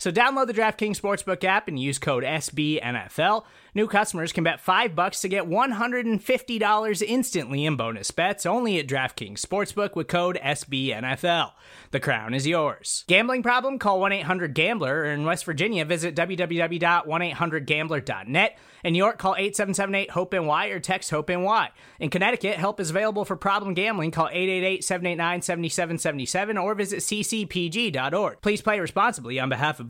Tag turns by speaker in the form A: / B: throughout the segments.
A: So download the DraftKings Sportsbook app and use code SBNFL. New customers can bet 5 bucks to get $150 instantly in bonus bets only at DraftKings Sportsbook with code SBNFL. The crown is yours. Gambling problem? Call 1-800-GAMBLER or in West Virginia visit www.1800gambler.net. In New York, call 877-8-HOPE-NY or text HOPE-NY. In Connecticut, help is available for problem gambling. Call 888-789-7777 or visit ccpg.org. Please play responsibly on behalf of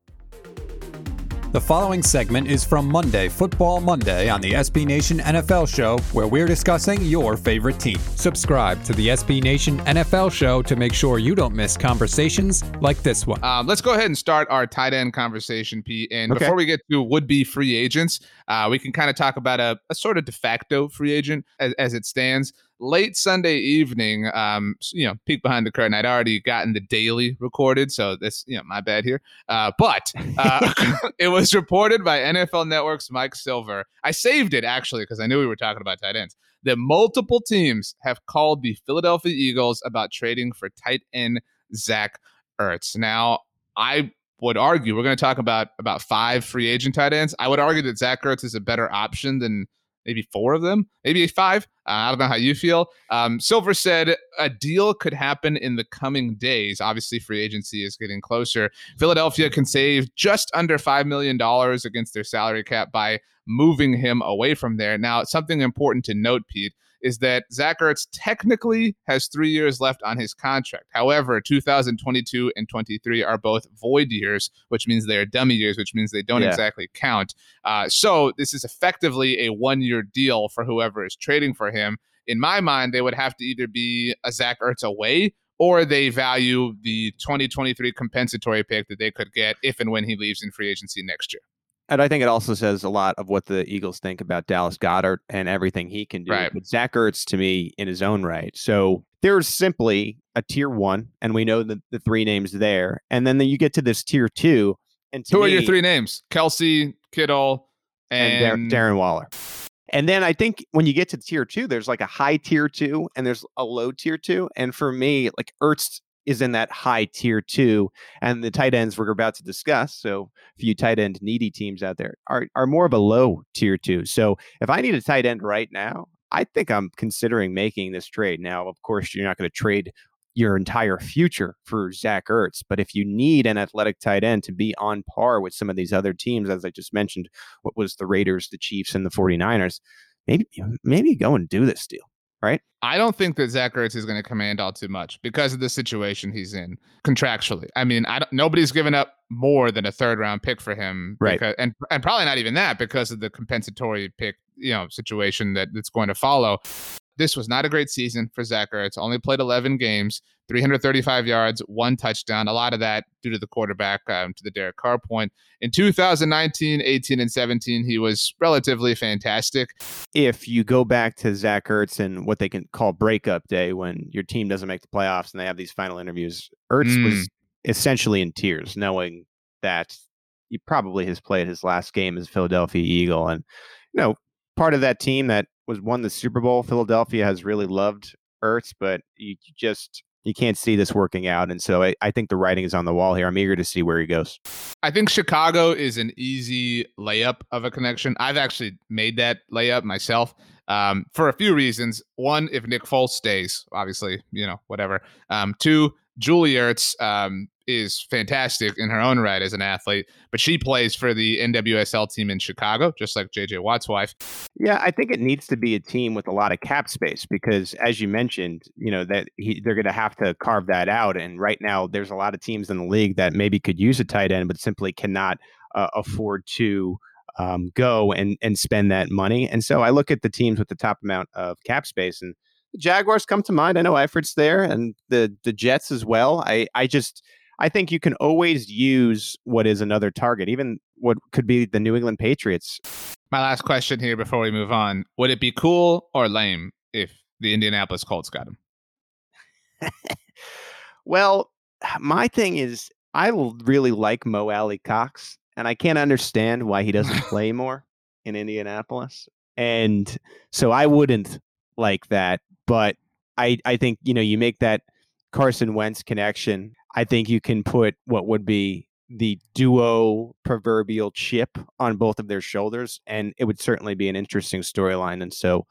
B: The following segment is from Monday, Football Monday, on the SB Nation NFL Show, where we're discussing your favorite team. Subscribe to the SB Nation NFL Show to make sure you don't miss conversations like this one.
C: Um, let's go ahead and start our tight end conversation, Pete. And
B: Okay.
C: before we get to would be free agents, uh, we can kind of talk about a, a sort of de facto free agent as, as it stands. Late Sunday evening, um, you know, peek behind the curtain. I'd already gotten the daily recorded, so this, you know, my bad here. Uh, but uh, it was reported by NFL Network's Mike Silver. I saved it actually because I knew we were talking about tight ends. That multiple teams have called the Philadelphia Eagles about trading for tight end Zach Ertz. Now, I would argue we're going to talk about about five free agent tight ends. I would argue that Zach Ertz is a better option than maybe four of them, maybe five. Uh, I don't know how you feel. Um, Silver said a deal could happen in the coming days. Obviously, free agency is getting closer. Philadelphia can save just under $5 million against their salary cap by moving him away from there. Now, something important to note, Pete, is that Zach Ertz technically has three years left on his contract. However, 2022 and 23 are both void years, which means they are dummy years, which means they don't
D: Yeah.
C: exactly count. Uh, so this is effectively a one year deal for whoever is trading for him. In my mind, they would have to either be a Zach Ertz away or they value the 2023 compensatory pick that they could get if and when he leaves in free agency next year.
D: And I think it also says a lot of what the Eagles think about Dallas Goedert and everything he can do.
C: Right.
D: But Zach Ertz to me in his own right. So there's simply a tier one, and we know the, the three names there. And then you get to this tier two. And
C: Who are your three names? Kelce, Kittle,
D: and
C: and,
D: Dar- Darren Waller. And then I think when you get to tier two, there's like a high tier two and there's a low tier two. And for me, like Ertz is in that high tier two, and the tight ends we're about to discuss. So for you tight end needy teams out there are are more of a low tier two. So if I need a tight end right now, I think I'm considering making this trade. Now, of course, you're not going to trade your entire future for Zach Ertz, but if you need an athletic tight end to be on par with some of these other teams, as I just mentioned, what was the Raiders, the Chiefs, and the 49ers, maybe maybe go and do this deal, right?
C: I don't think that Zach Ertz is going to command all too much because of the situation he's in contractually. I mean, I don't, nobody's given up more than a third round pick for him,
D: Right.
C: Because, and and probably not even that because of the compensatory pick, you know, situation that that's going to follow. This was not a great season for Zach Ertz. Only played 11 games, 335 yards, one touchdown. A lot of that due to the quarterback, um, to the Derek Carr point. In 2019, 18, and 17, he was relatively fantastic.
D: If you go back to Zach Ertz and what they can call breakup day when your team doesn't make the playoffs and they have these final interviews, Ertz
C: Mm.
D: was essentially in tears, knowing that he probably has played his last game as Philadelphia Eagle. And, you know, part of that team that was won the Super Bowl, Philadelphia has really loved Ertz, but you just you can't see this working out. And so I, I think the writing is on the wall here. I'm eager to see where he goes.
C: I think Chicago is an easy layup of a connection. I've actually made that layup myself um, for a few reasons. One, if Nick Foles stays, obviously, you know, whatever. Um, two, Julie Ertz um, is fantastic in her own right as an athlete, but she plays for the NWSL team in Chicago, just like JJ Watt's wife.
D: Yeah, I think it needs to be a team with a lot of cap space because, as you mentioned, you know that he, they're going to have to carve that out. And right now, there's a lot of teams in the league that maybe could use a tight end, but simply cannot uh, afford to um, go and and spend that money. And so I look at the teams with the top amount of cap space, and the Jaguars come to mind. I know Effort's there, and the the Jets as well. I I just I think you can always use what is another target, even what could be the New England Patriots.
C: My last question here before we move on: Would it be cool or lame if the Indianapolis Colts got him?
D: well, my thing is, I really like Mo Alie-Cox, and I can't understand why he doesn't play more in Indianapolis. And so I wouldn't like that, but I I think you know you make that Carson Wentz connection. I think you can put what would be the duo proverbial chip on both of their shoulders, and it would certainly be an interesting storyline. And so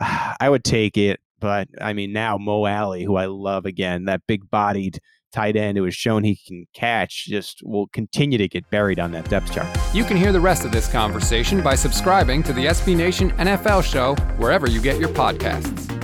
D: uh, I would take it. But I mean, now Mo Alie, who I love again, that big bodied tight end who has shown he can catch, just will continue to get buried on that depth chart.
B: You can hear the rest of this conversation by subscribing to the SB Nation NFL show wherever you get your podcasts.